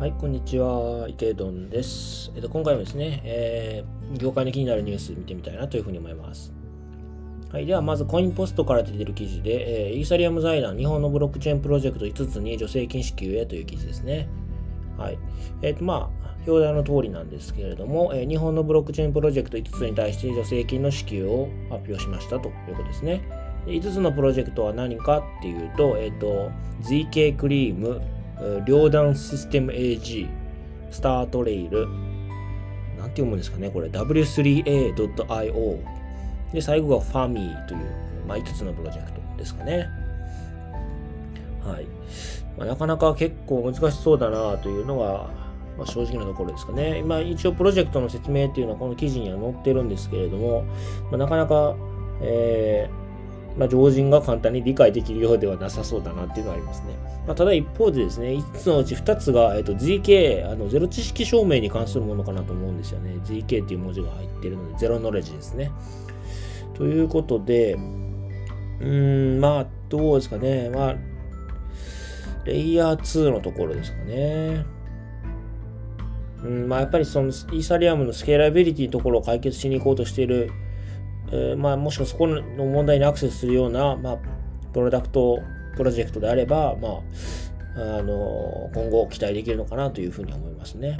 はい、こんにちは。池どんです。えっと、今回もですね、えー、業界の気になるニュース見てみたいなというふうに思います。はい、では、まずコインポストから出てる記事で、えー、イーサリアム財団日本のブロックチェーンプロジェクト5つに助成金支給へという記事ですね。はい。えっ、ー、と、まあ、表題の通りなんですけれども、えー、日本のブロックチェーンプロジェクト5つに対して助成金の支給を発表しましたということですね。5つのプロジェクトは何かっていうと、えっ、ー、と、ZK クリーム、両断システム AG、スタートレイル、なんて読むんですかね、これ W3A.io。で、最後がファミーという、まあ、5つのプロジェクトですかね。はい。まあ、なかなか結構難しそうだなというのが、まあ、正直なところですかね。今、一応プロジェクトの説明っていうのはこの記事には載ってるんですけれども、まあ、なかなか、えー、まあ、常人が簡単に理解できるようではなさそうだなっていうのはありますね。まあ、ただ一方でですね、5つのうち2つが、えっと、GK、あのゼロ知識証明に関するものかなと思うんですよね。GK っていう文字が入ってるので、ゼロノレジですね。ということで、うーん、まあ、どうですかね。まあ、レイヤー2のところですかね。うん、まあ、やっぱりそのイーサリアムのスケーラビリティのところを解決しに行こうとしているえー、まあ、もしくはそこの問題にアクセスするような、まあ、プロダクト、プロジェクトであれば、まあ、あの今後期待できるのかなというふうに思いますね。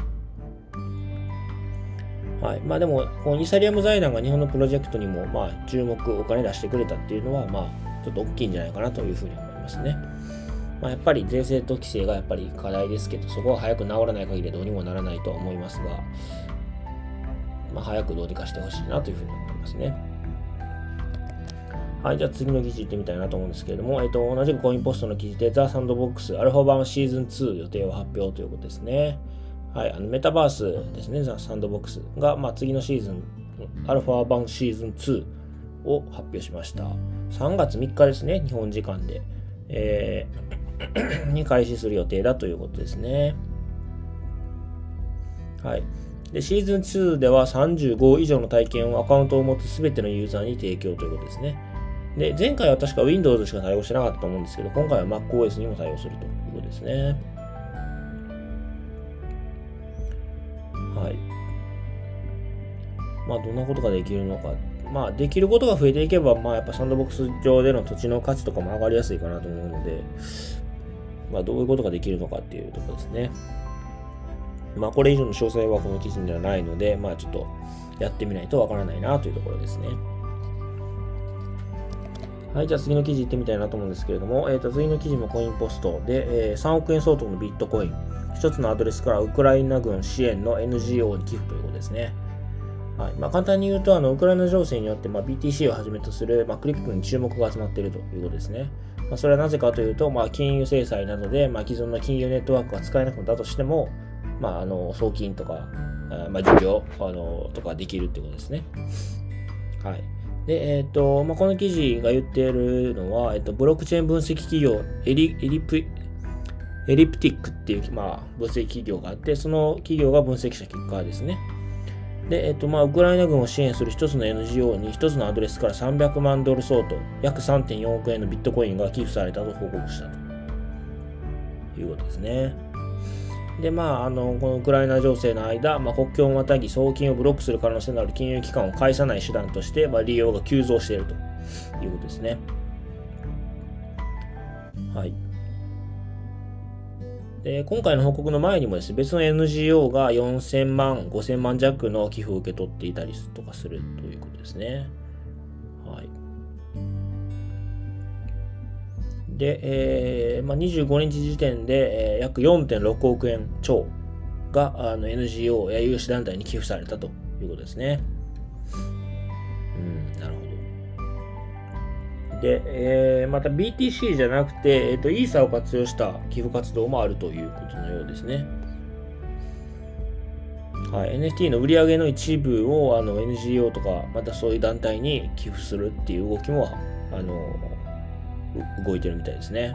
はい。まあでも、このイサリアム財団が日本のプロジェクトにも、まあ、注目、お金出してくれたっていうのは、まあ、ちょっと大きいんじゃないかなというふうに思いますね。まあ、やっぱり税制と規制がやっぱり課題ですけど、そこは早く治らない限りどうにもならないとは思いますが、まあ、早くどうにかしてほしいなというふうに思いますね。はい、じゃあ次の記事行ってみたいなと思うんですけれども、えっ、と、同じくコインポストの記事で、ザ・サンドボックス、アルファ版シーズン2予定を発表ということですね。はい、あのメタバースですね、ザ・サンドボックスが、まあ、次のシーズン、アルファ版シーズン2を発表しました。3月3日ですね、日本時間で、えーに開始する予定だということですね。はい。で、シーズン2では35以上の体験をアカウントを持つ全てのユーザーに提供ということですね。で、前回は確か Windows しか対応してなかったと思うんですけど、今回は MacOS にも対応するということですね。はい。まあ、どんなことができるのか。まあ、できることが増えていけば、まあ、やっぱサンドボックス上での土地の価値とかも上がりやすいかなと思うので、まあ、どういうことができるのかっていうところですね。まあ、これ以上の詳細はこの記事にはないので、まあ、ちょっとやってみないとわからないなというところですね。はい、じゃあ次の記事行ってみたいなと思うんですけれども、えー、と次の記事もコインポストで、えー、3億円相当のビットコイン、1つのアドレスからウクライナ軍支援の NGO に寄付ということですね。はいまあ、簡単に言うと、あのウクライナ情勢によって、まあ、BTC をはじめとする、まあ、クリプトに注目が集まっているということですね。まあ、それはなぜかというと、まあ、金融制裁などで、まあ、既存の金融ネットワークが使えなくなったとしても、まあ、あの送金とか、まあ、授業あのとかできるってことですね。はい。で、えっ、ー、と、まあ、この記事が言っているのは、えっ、と、ブロックチェーン分析企業、エリエリプエリプティックっていう、まあ、分析企業があって、その企業が分析した結果ですね。で、えっ、と、まあ、ウクライナ軍を支援する一つの NGO に一つのアドレスから300万ドル相当、約3.4億円のビットコインが寄付されたと報告したということですね。で、まあ、あの、このウクライナ情勢の間、まあ、国境をまたぎ送金をブロックする可能性のある金融機関を介さない手段として、まあ、利用が急増しているということですね。はい。で今回の報告の前にもですね、別の NGO が4000万、5000万弱の寄付を受け取っていたりとかするということですね。はい。で、えーまあ、25日時点で、えー、約4.6億円超があの NGO や有志団体に寄付されたということですね。うん、なるほど。で、えー、また BTC じゃなくて、えーと、イーサを活用した寄付活動もあるということのようですね。はい、NFT の売り上げの一部をあの NGO とか、またそういう団体に寄付するっていう動きもあの動いてるみたいですね。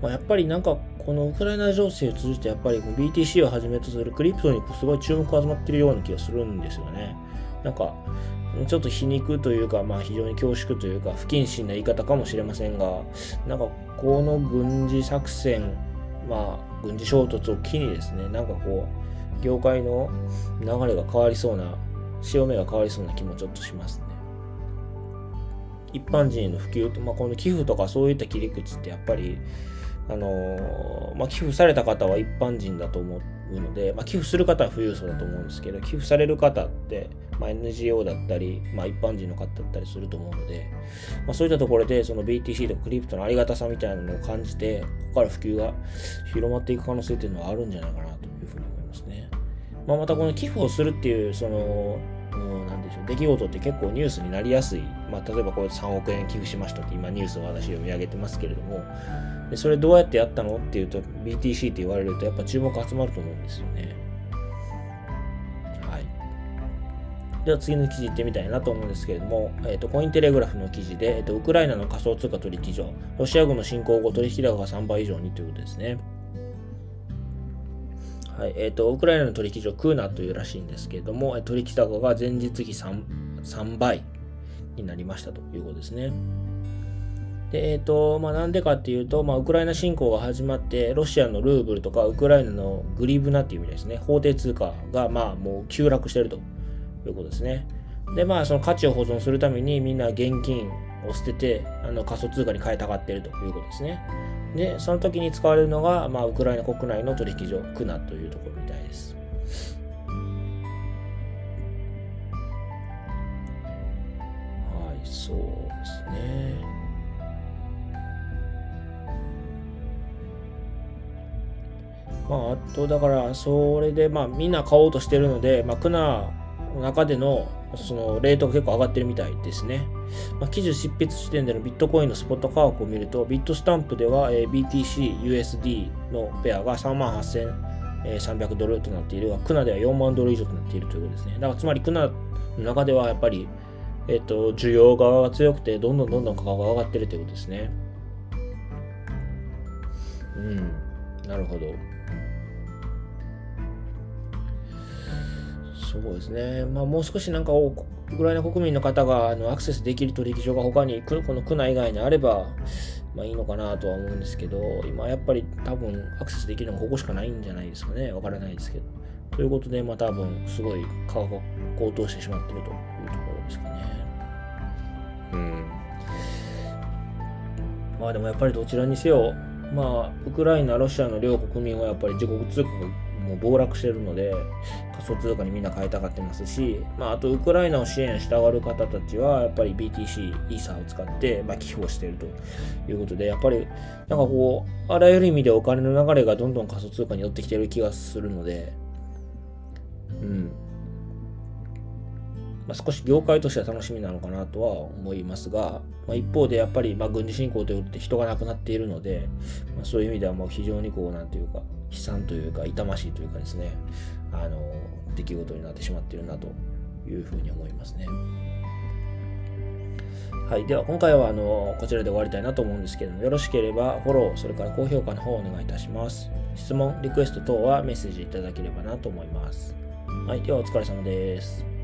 まあ、やっぱりなんかこのウクライナ情勢を通じてやっぱり BTC をはじめとするクリプトにすごい注目が集まってるような気がするんですよね。なんかちょっと皮肉というか、まあ、非常に恐縮というか不謹慎な言い方かもしれませんがなんかこの軍事作戦まあ、軍事衝突を機にですね、なんかこう、業界の流れが変わりそうな、潮目が変わりそうな気もちょっとします。一般人への普及、まあ、この寄付とかそういった切り口ってやっぱり、あの、まあ、寄付された方は一般人だと思うので、まあ、寄付する方は富裕層だと思うんですけど、寄付される方って、まあ、NGO だったり、まあ、一般人の方だったりすると思うので、まあ、そういったところでその BTC とクリプトのありがたさみたいなのを感じて、ここから普及が広まっていく可能性っていうのはあるんじゃないかなというふうに思いますね。まあ、またこの寄付をするっていう、その、なんでしょう、出来事って結構ニュースになりやすい。まあ、例えばこれ3億円寄付しましたって今ニュースを私読み上げてますけれども、でそれどうやってやったのっていうと BTC って言われるとやっぱ注目集まると思うんですよね。はい。では次の記事行ってみたいなと思うんですけれども、えーと、コインテレグラフの記事で、えーと、ウクライナの仮想通貨取引所、ロシア軍の侵攻後取引高が3倍以上にということですね。はいえーと、ウクライナの取引所クーナというらしいんですけれども、取引高が前日比 3, 3倍になりましたということですね。で、えっ、ー、と、まあ、なんでかっていうと、まあ、ウクライナ侵攻が始まって、ロシアのルーブルとか、ウクライナのグリブナっていう意味ですね、法定通貨が、まあ、もう急落してるということですね。で、まあ、その価値を保存するために、みんな現金を捨てて、あの仮想通貨に変えたがってるということですね。で、その時に使われるのが、まあ、ウクライナ国内の取引所、クナというところみたいです。はい、そうですね。まあ、あと、だから、それで、まあ、みんな買おうとしてるので、まあ、クナの中での、その、レートが結構上がってるみたいですね。まあ、記事執筆時点でのビットコインのスポット価格を見ると、ビットスタンプでは、えー、BTC、USD のペアが38,300ドルとなっているが、クナでは4万ドル以上となっているということですね。だから、つまりクナの中ではやっぱり、えっ、と、需要側が強くて、どんどんどんどん価格が上がってるということですね。うん、なるほど。そうですね。まあ、もう少しなんか、ウクライナ国民の方があのアクセスできる取引所が他に、この区内以外にあれば、まあいいのかなとは思うんですけど、今やっぱり多分アクセスできるのがここしかないんじゃないですかね。わからないですけど。ということで、まあ多分すごい価格が高騰してしまっているというところですかね。うん。まあでもやっぱりどちらにせよ、まあ、ウクライナ、ロシアの両国民はやっぱり自国通貨がもう暴落してるので、仮想通貨にみんな買いたがってますし、まあ、あとウクライナを支援したがる方たちは、やっぱり BTC、イーサーを使って、まあ、寄付をしているということで、やっぱり、なんかこう、あらゆる意味でお金の流れがどんどん仮想通貨に寄ってきてる気がするので、うん。まあ、少し業界としては楽しみなのかなとは思いますが、まあ、一方でやっぱりま軍事侵攻ということで人が亡くなっているので、まあ、そういう意味ではもう非常にこう、なんていうか、悲惨というか、痛ましいというかですね、あの、出来事になってしまっているなというふうに思いますね。はい。では、今回は、あの、こちらで終わりたいなと思うんですけれども、よろしければ、フォロー、それから高評価の方をお願いいたします。質問、リクエスト等はメッセージいただければなと思います。はい。では、お疲れ様です。